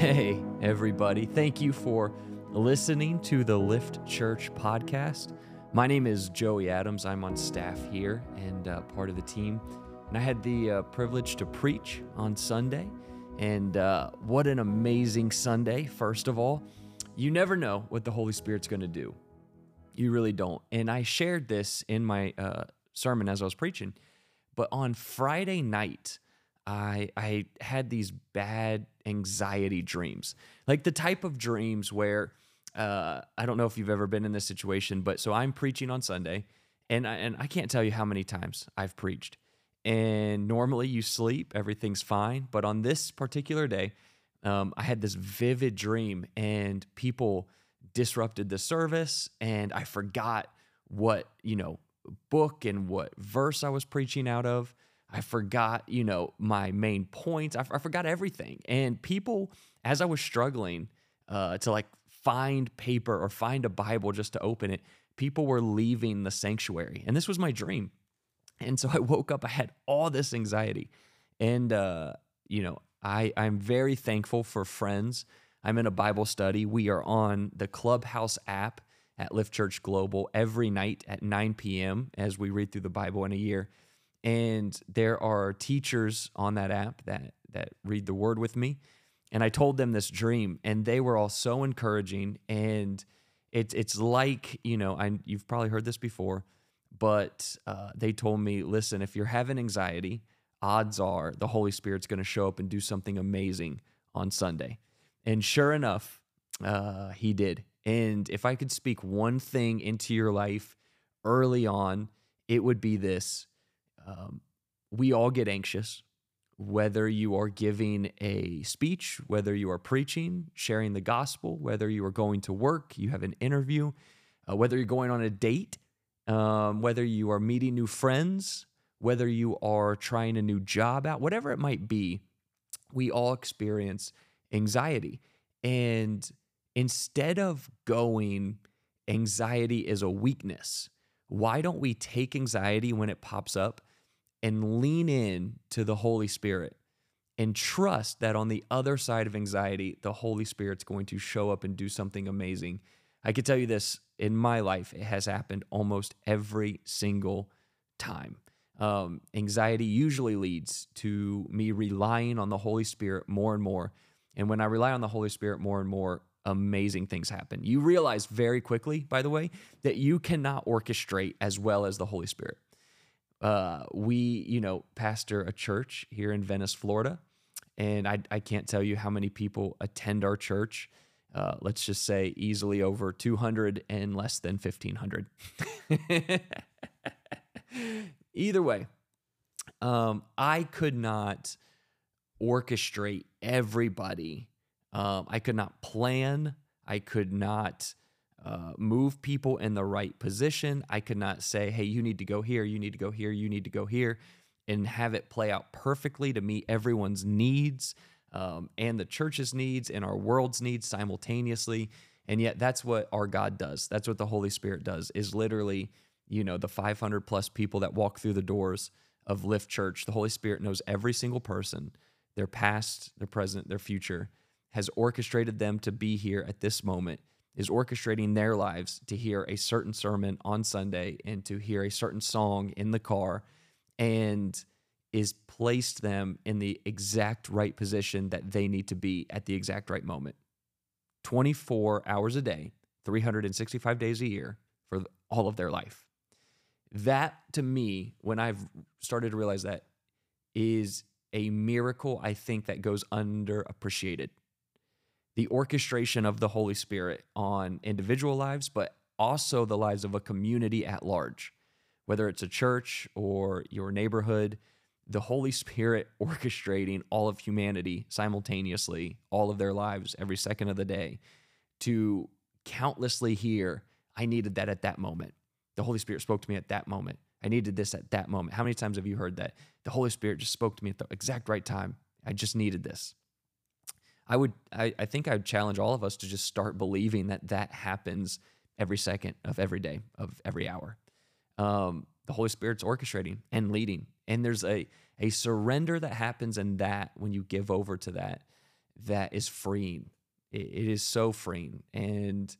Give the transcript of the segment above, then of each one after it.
Hey, everybody. Thank you for listening to the Lift Church podcast. My name is Joey Adams. I'm on staff here and uh, part of the team. And I had the uh, privilege to preach on Sunday. And uh, what an amazing Sunday, first of all. You never know what the Holy Spirit's going to do. You really don't. And I shared this in my uh, sermon as I was preaching. But on Friday night, I I had these bad anxiety dreams, like the type of dreams where uh, I don't know if you've ever been in this situation, but so I'm preaching on Sunday, and I, and I can't tell you how many times I've preached. And normally you sleep, everything's fine, but on this particular day, um, I had this vivid dream, and people disrupted the service, and I forgot what you know book and what verse I was preaching out of. I forgot, you know, my main points. I, forgot everything. And people, as I was struggling uh, to like find paper or find a Bible just to open it, people were leaving the sanctuary. And this was my dream. And so I woke up, I had all this anxiety. And, uh, you know, I, I'm very thankful for friends. I'm in a Bible study. We are on the Clubhouse app at Lift Church Global every night at 9 p.m. as we read through the Bible in a year and there are teachers on that app that that read the word with me. And i told them this dream and they were all so encouraging and it's it's like you know I, you've probably heard this before but uh, they told me listen if you're having anxiety odds are the holy spirit's going to show up and do something amazing on sunday. And sure enough uh, he did. And if i could speak one thing into your life early on it would be this um, we all get anxious, whether you are giving a speech, whether you are preaching, sharing the gospel, whether you are going to work, you have an interview, uh, whether you're going on a date, um, whether you are meeting new friends, whether you are trying a new job out, whatever it might be, we all experience anxiety. And instead of going, anxiety is a weakness, why don't we take anxiety when it pops up and lean in to the Holy Spirit and trust that on the other side of anxiety, the Holy Spirit's going to show up and do something amazing. I can tell you this in my life, it has happened almost every single time. Um, anxiety usually leads to me relying on the Holy Spirit more and more. And when I rely on the Holy Spirit more and more, amazing things happen. You realize very quickly, by the way, that you cannot orchestrate as well as the Holy Spirit uh, we, you know, pastor a church here in Venice, Florida. And I, I can't tell you how many people attend our church. Uh, let's just say easily over 200 and less than 1,500. Either way, um, I could not orchestrate everybody. Um, I could not plan. I could not uh, move people in the right position. I could not say, hey, you need to go here, you need to go here, you need to go here, and have it play out perfectly to meet everyone's needs um, and the church's needs and our world's needs simultaneously. And yet, that's what our God does. That's what the Holy Spirit does, is literally, you know, the 500 plus people that walk through the doors of Lift Church. The Holy Spirit knows every single person, their past, their present, their future, has orchestrated them to be here at this moment is orchestrating their lives to hear a certain sermon on Sunday and to hear a certain song in the car and is placed them in the exact right position that they need to be at the exact right moment. 24 hours a day, 365 days a year for all of their life. That to me, when I've started to realize that, is a miracle I think that goes underappreciated the orchestration of the Holy Spirit on individual lives, but also the lives of a community at large, whether it's a church or your neighborhood, the Holy Spirit orchestrating all of humanity simultaneously, all of their lives, every second of the day, to countlessly hear, I needed that at that moment. The Holy Spirit spoke to me at that moment. I needed this at that moment. How many times have you heard that? The Holy Spirit just spoke to me at the exact right time. I just needed this. I would, I, I think I would challenge all of us to just start believing that that happens every second of every day, of every hour. Um, the Holy Spirit's orchestrating and leading. And there's a, a surrender that happens in that when you give over to that, that is freeing. It, it is so freeing. And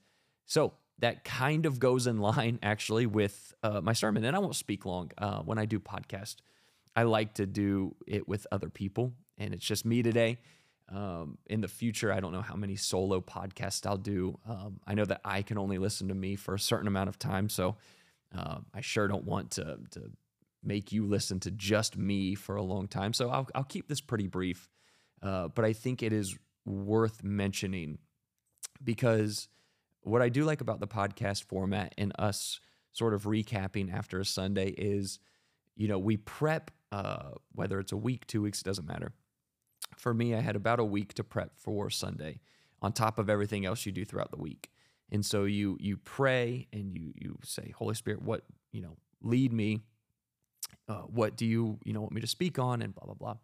so that kind of goes in line actually with uh, my sermon. And I won't speak long uh, when I do podcast. I like to do it with other people, and it's just me today. Um, in the future, I don't know how many solo podcasts I'll do. Um, I know that I can only listen to me for a certain amount of time, so uh, I sure don't want to to make you listen to just me for a long time. So I'll I'll keep this pretty brief, uh, but I think it is worth mentioning because what I do like about the podcast format and us sort of recapping after a Sunday is, you know, we prep uh, whether it's a week, two weeks, it doesn't matter. For me, I had about a week to prep for Sunday on top of everything else you do throughout the week. And so you you pray and you you say, Holy Spirit, what you know, lead me. Uh, what do you you know want me to speak on, and blah blah blah.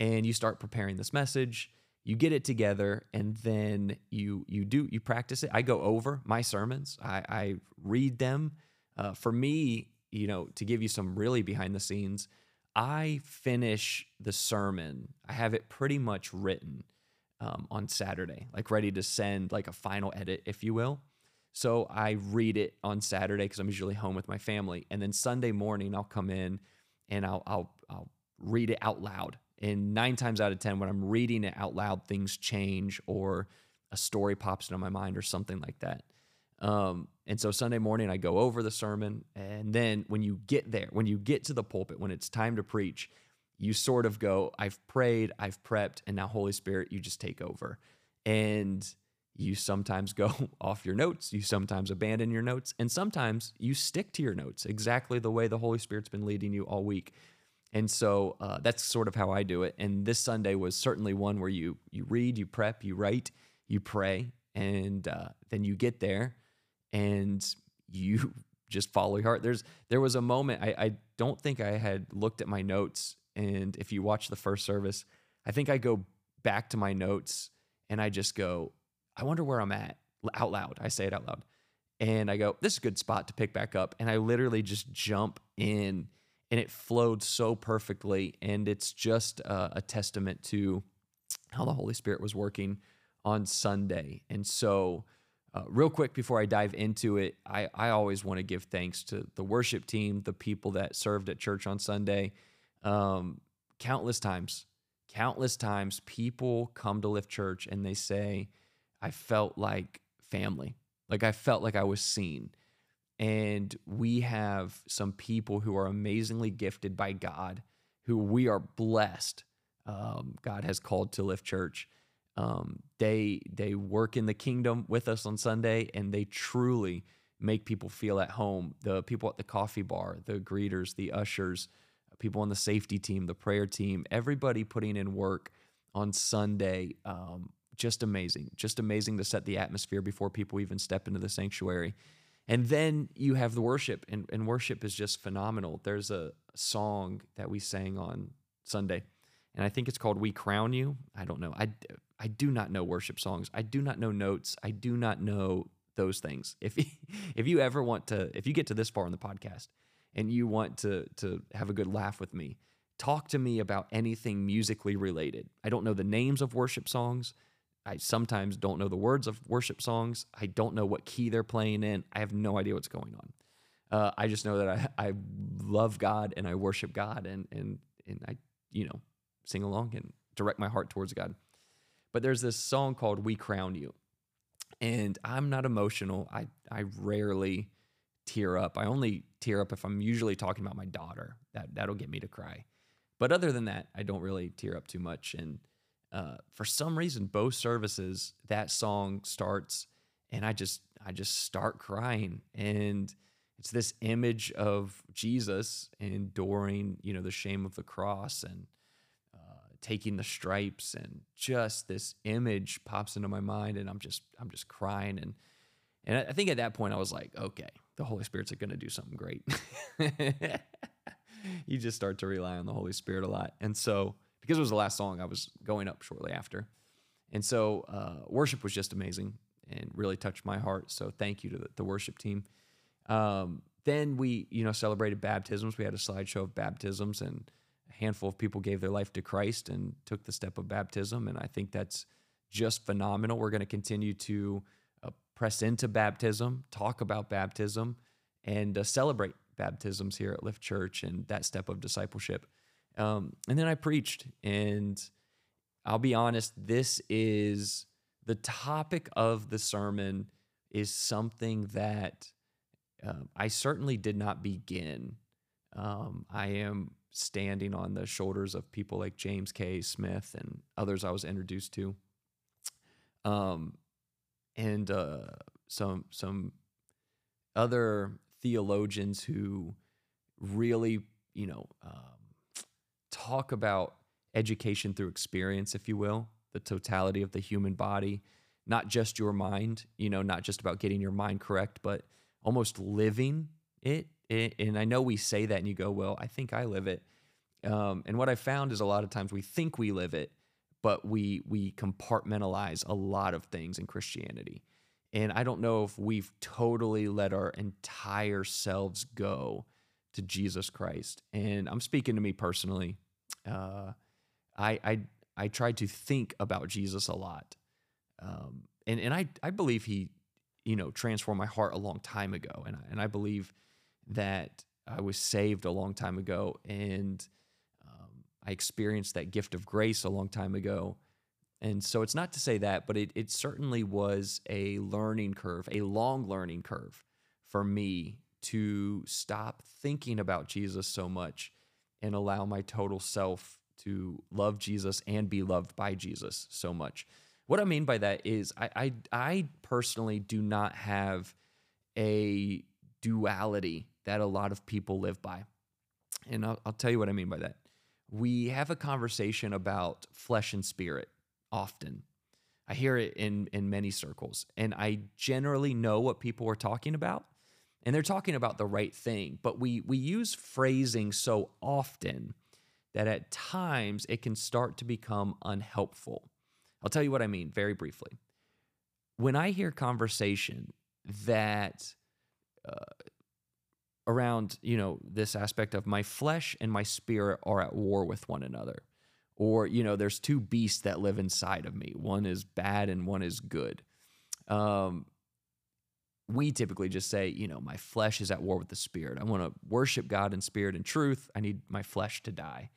And you start preparing this message. You get it together, and then you you do you practice it. I go over my sermons. I, I read them. Uh, for me, you know, to give you some really behind the scenes, I finish the sermon, I have it pretty much written um, on Saturday, like ready to send like a final edit, if you will. So I read it on Saturday because I'm usually home with my family, and then Sunday morning I'll come in and I'll I'll I'll read it out loud. And nine times out of ten, when I'm reading it out loud, things change or a story pops into my mind or something like that. Um, and so Sunday morning, I go over the sermon. And then when you get there, when you get to the pulpit, when it's time to preach, you sort of go, I've prayed, I've prepped, and now, Holy Spirit, you just take over. And you sometimes go off your notes, you sometimes abandon your notes, and sometimes you stick to your notes exactly the way the Holy Spirit's been leading you all week. And so uh, that's sort of how I do it. And this Sunday was certainly one where you you read, you prep, you write, you pray, and uh, then you get there and you just follow your heart. There's there was a moment I, I don't think I had looked at my notes, and if you watch the first service, I think I go back to my notes and I just go, I wonder where I'm at out loud. I say it out loud. And I go, this is a good spot to pick back up. And I literally just jump in and it flowed so perfectly. And it's just a, a testament to how the Holy Spirit was working on Sunday. And so, uh, real quick before I dive into it, I, I always want to give thanks to the worship team, the people that served at church on Sunday. Um, countless times, countless times, people come to Lift Church and they say, I felt like family. Like I felt like I was seen. And we have some people who are amazingly gifted by God, who we are blessed. Um, God has called to Lift Church. Um, they they work in the kingdom with us on Sunday, and they truly make people feel at home. The people at the coffee bar, the greeters, the ushers, people on the safety team, the prayer team, everybody putting in work on Sunday. Um, just amazing, just amazing to set the atmosphere before people even step into the sanctuary. And then you have the worship, and, and worship is just phenomenal. There's a song that we sang on Sunday, and I think it's called "We Crown You." I don't know. I I do not know worship songs. I do not know notes. I do not know those things. If if you ever want to, if you get to this far in the podcast and you want to to have a good laugh with me, talk to me about anything musically related. I don't know the names of worship songs. I sometimes don't know the words of worship songs. I don't know what key they're playing in. I have no idea what's going on. Uh, I just know that I, I love God and I worship God and and and I you know sing along and direct my heart towards God. But there's this song called We Crown You. And I'm not emotional. I, I rarely tear up. I only tear up if I'm usually talking about my daughter. That that'll get me to cry. But other than that, I don't really tear up too much. And uh, for some reason, both services, that song starts, and I just I just start crying. And it's this image of Jesus enduring, you know, the shame of the cross and taking the stripes and just this image pops into my mind and I'm just I'm just crying and and I think at that point I was like, okay, the Holy Spirit's going to do something great. you just start to rely on the Holy Spirit a lot. And so, because it was the last song, I was going up shortly after. And so, uh, worship was just amazing and really touched my heart. So, thank you to the, the worship team. Um, then we, you know, celebrated baptisms. We had a slideshow of baptisms and handful of people gave their life to Christ and took the step of baptism. And I think that's just phenomenal. We're going to continue to uh, press into baptism, talk about baptism, and uh, celebrate baptisms here at Lift Church and that step of discipleship. Um, and then I preached, and I'll be honest, this is the topic of the sermon is something that um, I certainly did not begin. Um, I am standing on the shoulders of people like James K. Smith and others I was introduced to, um, and uh, some some other theologians who really, you know, um, talk about education through experience, if you will, the totality of the human body, not just your mind, you know, not just about getting your mind correct, but almost living it. It and I know we say that and you go, well, I think I live it. Um, and what I found is a lot of times we think we live it, but we we compartmentalize a lot of things in Christianity. And I don't know if we've totally let our entire selves go to Jesus Christ. And I'm speaking to me personally. Uh, I, I I tried to think about Jesus a lot, um, and and I I believe he, you know, transformed my heart a long time ago, and I, and I believe that I was saved a long time ago, and um, I experienced that gift of grace a long time ago, and so it's not to say that, but it, it certainly was a learning curve, a long learning curve for me to stop thinking about Jesus so much and allow my total self to love Jesus and be loved by Jesus so much. What I mean by that is I I, I personally do not have a duality that a lot of people live by. And I'll, I'll tell you what I mean by that. We have a conversation about flesh and spirit often. I hear it in in many circles, and I generally know what people are talking about, and they're talking about the right thing. But we we use phrasing so often that at times it can start to become unhelpful. I'll tell you what I mean very briefly. When I hear conversation that uh, around you know this aspect of my flesh and my spirit are at war with one another. Or you know there's two beasts that live inside of me. One is bad and one is good. Um, we typically just say you know my flesh is at war with the spirit. I want to worship god in spirit and truth. I need my flesh to die.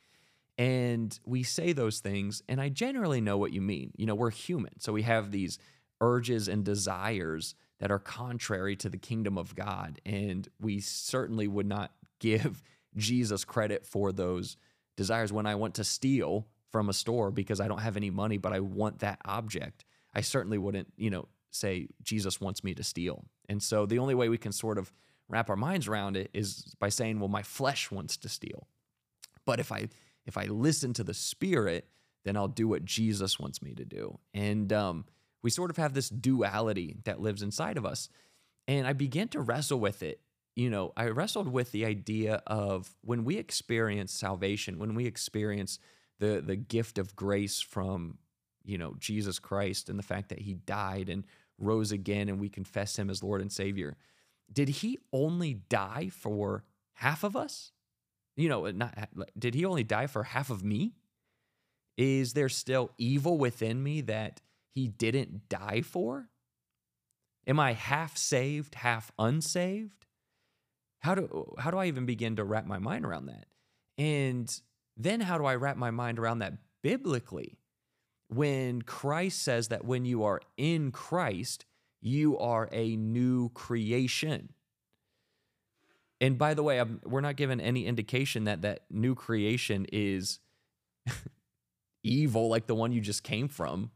And we say those things and i generally know what you mean. You know we're human so we have these urges and desires that are contrary to the kingdom of god and we certainly would not give jesus credit for those desires when I want to steal from a store because I don't have any money, but I want that object. I certainly wouldn't, you know, say Jesus wants me to steal. And so the only way we can sort of wrap our minds around it is by saying, well, my flesh wants to steal. But if I if I listen to the spirit, then I'll do what Jesus wants me to do. And um, we sort of have this duality that lives inside of us. And I began to wrestle with it you know, I wrestled with the idea of when we experience salvation, when we experience the the gift of grace from, you know, Jesus Christ and the fact that he died and rose again and we confess him as Lord and Savior. Did he only die for half of us? You know, not did he only die for half of me? Is there still evil within me that he didn't die for? Am I half saved, half unsaved? how do how do I even begin to wrap my mind around that? And then how do I wrap my mind around that biblically? When Christ says that when you are in Christ, you are a new creation. And by the way, I'm, we're not given any indication that that new creation is evil like the one you just came from.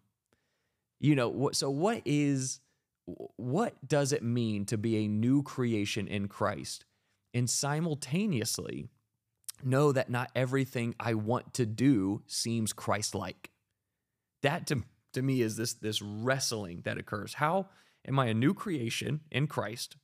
You know, so what is what does it mean to be a new creation in Christ? and simultaneously know that not everything I want to do seems Christ like. That to, to me is this, this wrestling that occurs. How am I a new creation in Christ?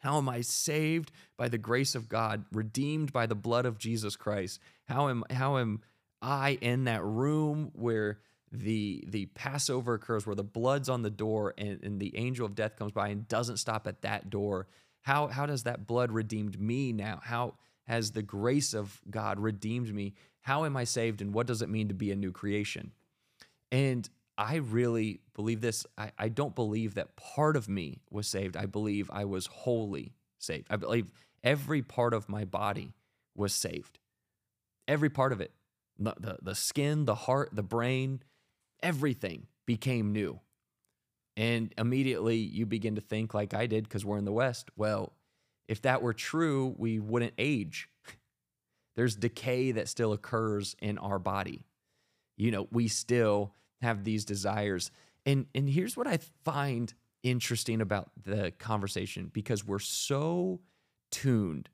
How am I saved by the grace of God, redeemed by the blood of Jesus Christ? How am, how am I in that room where the the Passover occurs, where the blood's on the door and, and the angel of death comes by and doesn't stop at that door how, how does that blood redeemed me now? How has the grace of God redeemed me? How am I saved? And what does it mean to be a new creation? And I really believe this. I, I don't believe that part of me was saved. I believe I was wholly saved. I believe every part of my body was saved. Every part of it the, the, the skin, the heart, the brain, everything became new. And immediately you begin to think, like I did, because we're in the West. Well, if that were true, we wouldn't age. There's decay that still occurs in our body. You know, we still have these desires. And and here's what I find interesting about the conversation because we're so tuned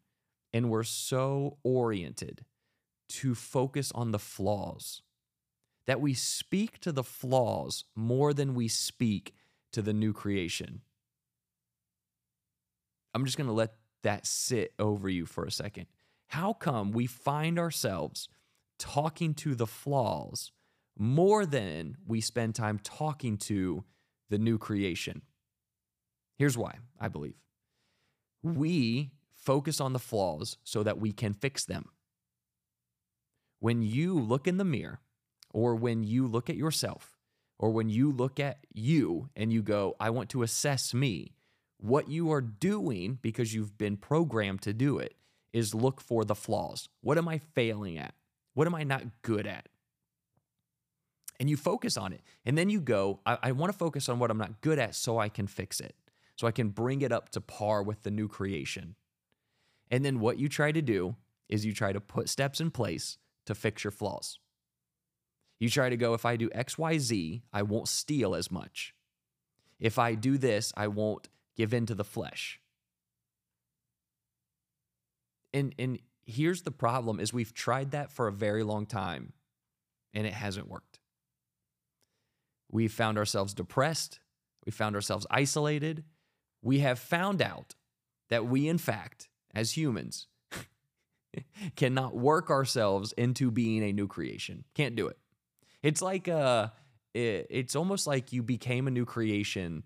and we're so oriented to focus on the flaws that we speak to the flaws more than we speak to the new creation. I'm just going to let that sit over you for a second. How come we find ourselves talking to the flaws more than we spend time talking to the new creation. Here's why, I believe. We focus on the flaws so that we can fix them. When you look in the mirror, or when you look at yourself, or when you look at you and you go, I want to assess me, what you are doing because you've been programmed to do it is look for the flaws. What am I failing at? What am I not good at? and you focus on it. And then you go, I, I want to focus on what I'm not good at so I can fix it, so I can bring it up to par with the new creation. And then what you try to do is you try to put steps in place to fix your flaws. You try to go, if I do X, Y, Z, I won't steal as much. If I do this, I won't give in to the flesh. And, and here's the problem is we've tried that for a very long time and it hasn't worked we found ourselves depressed. We found ourselves isolated. We have found out that we, in fact, as humans, cannot work ourselves into being a new creation. Can't do it. It's like uh it, it's almost like you became a new creation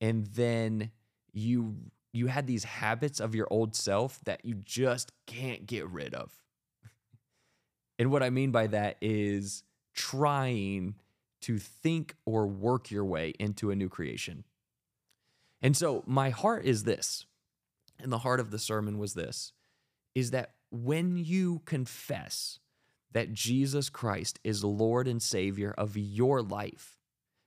and then you you had these habits of your old self that you just can't get rid of. and what I mean by that is trying to think or work your way into a new creation. And so my heart is this, and the heart of the sermon was this is that when you confess that Jesus Christ is Lord and Savior of your life,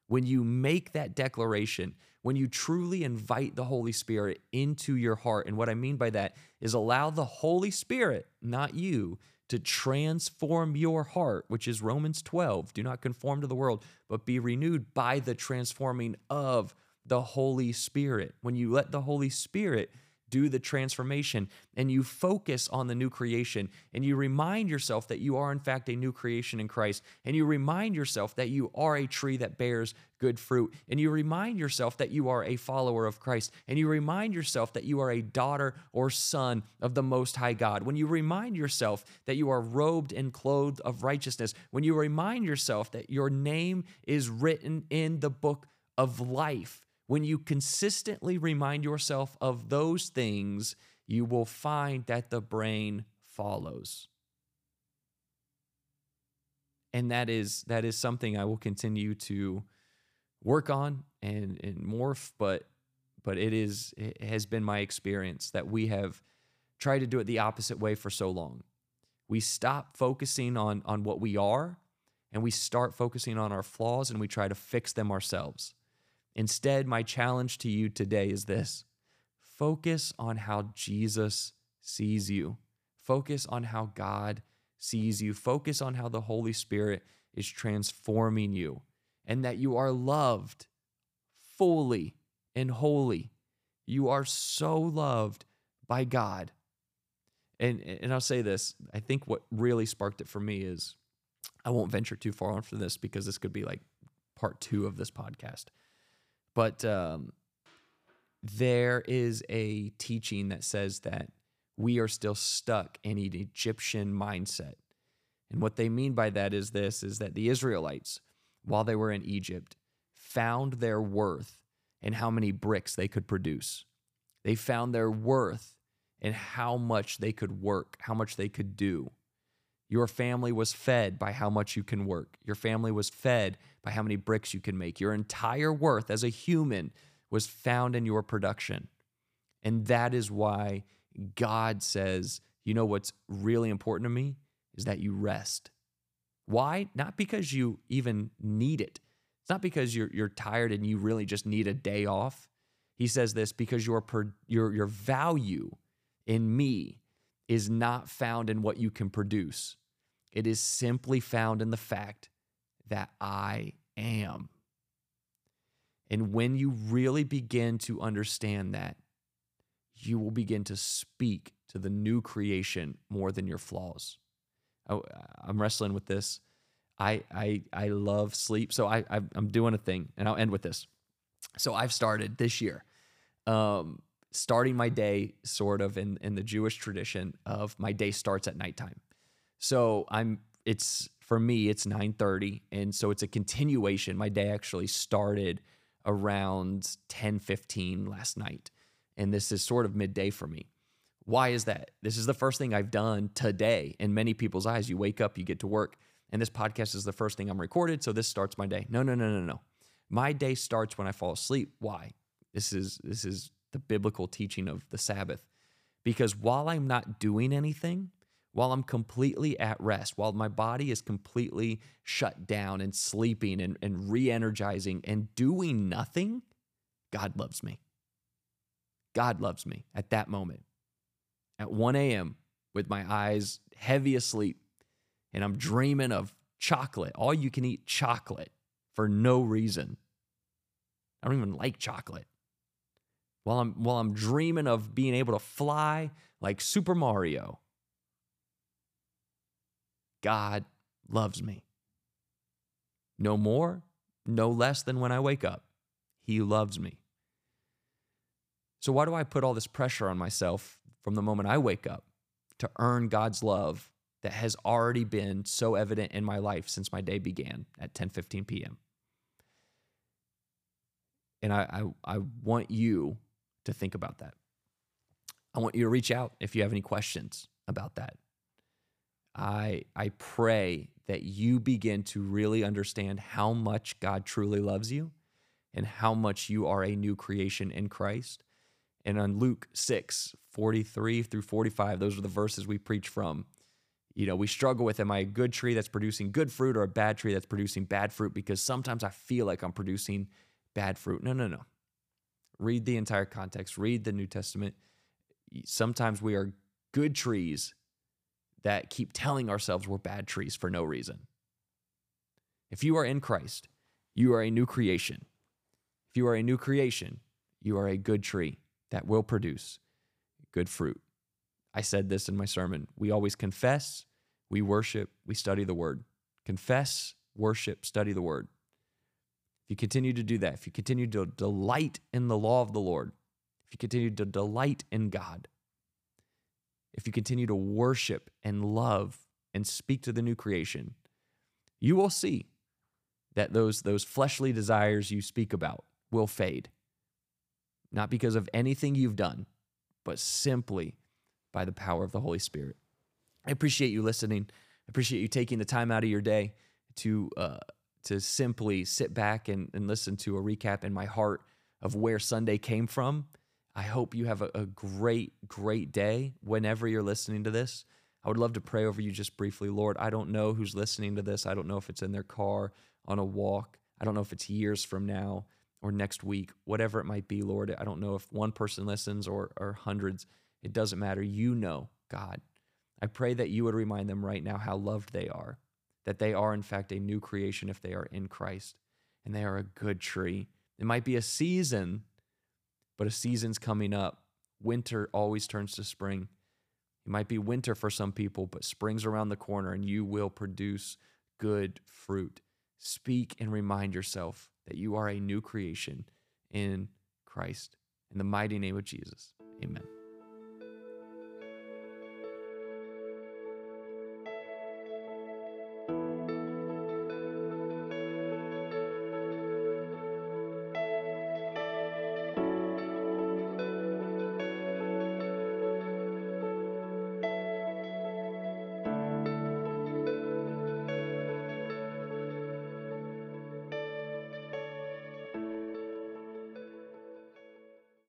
when you make that declaration, when you truly invite the Holy Spirit into your heart, and what I mean by that is allow the Holy Spirit, not you, to transform your heart, which is Romans 12. Do not conform to the world, but be renewed by the transforming of the Holy Spirit. When you let the Holy Spirit do the transformation and you focus on the new creation and you remind yourself that you are, in fact, a new creation in Christ, and you remind yourself that you are a tree that bears good fruit, and you remind yourself that you are a follower of Christ, and you remind yourself that you are a daughter or son of the Most High God, when you remind yourself that you are robed and clothed of righteousness, when you remind yourself that your name is written in the book of life when you consistently remind yourself of those things, you will find that the brain follows. And that is that is something I will continue to work on and, and morph, but but it is it has been my experience that we have tried to do it the opposite way for so long. We stop focusing on on what we are and we start focusing on our flaws and we try to fix them ourselves. Instead, my challenge to you today is this focus on how Jesus sees you, focus on how God sees you, focus on how the Holy Spirit is transforming you, and that you are loved fully and wholly. You are so loved by God. And, and I'll say this I think what really sparked it for me is I won't venture too far on for this because this could be like part two of this podcast. But um, there is a teaching that says that we are still stuck in an Egyptian mindset. And what they mean by that is this is that the Israelites, while they were in Egypt, found their worth in how many bricks they could produce. They found their worth in how much they could work, how much they could do. Your family was fed by how much you can work. Your family was fed by how many bricks you can make. Your entire worth as a human was found in your production. And that is why God says, you know what's really important to me is that you rest. Why? Not because you even need it. It's not because you're you're tired and you really just need a day off. He says this because your your your value in me is not found in what you can produce. It is simply found in the fact that I am. And when you really begin to understand that, you will begin to speak to the new creation more than your flaws. Oh, I'm wrestling with this. I I I love sleep, so I I'm doing a thing, and I'll end with this. So I've started this year, um, starting my day sort of in in the Jewish tradition of my day starts at nighttime. So I'm it's for me it's 9:30 and so it's a continuation. My day actually started around 10:15 last night and this is sort of midday for me. Why is that? This is the first thing I've done today in many people's eyes. You wake up, you get to work, and this podcast is the first thing I'm recorded, so this starts my day. No, no, no, no, no. My day starts when I fall asleep. Why? This is this is the biblical teaching of the Sabbath. Because while I'm not doing anything, while I'm completely at rest, while my body is completely shut down and sleeping and, and re energizing and doing nothing, God loves me. God loves me at that moment. At 1 a.m., with my eyes heavy asleep, and I'm dreaming of chocolate, all you can eat chocolate for no reason. I don't even like chocolate. While I'm while I'm dreaming of being able to fly like Super Mario, God loves me. No more, no less than when I wake up. He loves me. So, why do I put all this pressure on myself from the moment I wake up to earn God's love that has already been so evident in my life since my day began at 10 15 p.m.? And I, I, I want you to think about that. I want you to reach out if you have any questions about that. I I pray that you begin to really understand how much God truly loves you and how much you are a new creation in Christ. And on Luke 6, 43 through 45, those are the verses we preach from. You know, we struggle with am I a good tree that's producing good fruit or a bad tree that's producing bad fruit? Because sometimes I feel like I'm producing bad fruit. No, no, no. Read the entire context, read the New Testament. Sometimes we are good trees that keep telling ourselves we're bad trees for no reason. If you are in Christ, you are a new creation. If you are a new creation, you are a good tree that will produce good fruit. I said this in my sermon. We always confess, we worship, we study the word. Confess, worship, study the word. If you continue to do that, if you continue to delight in the law of the Lord, if you continue to delight in God, if you continue to worship and love and speak to the new creation, you will see that those, those fleshly desires you speak about will fade. Not because of anything you've done, but simply by the power of the Holy Spirit. I appreciate you listening. I appreciate you taking the time out of your day to uh, to simply sit back and, and listen to a recap in my heart of where Sunday came from I hope you have a, a, great, great day whenever you're listening to this. I would love to pray over you just briefly. Lord, I don't know who's listening to this. I don't know if it's in their car, on a walk. I don't know if it's years from now or next week, whatever it might be, Lord. I don't know if one person listens or, or hundreds. It doesn't matter. You know, God. I pray that you would remind them right now how loved they are, that they are, in fact, a new creation if they are in Christ, and they are a good tree. It might be a season but a season's coming up. Winter always turns to spring. It might be winter for some people, but spring's around the corner and you will produce good fruit. Speak and remind yourself that you are a new creation in Christ. In the mighty name of Jesus, amen.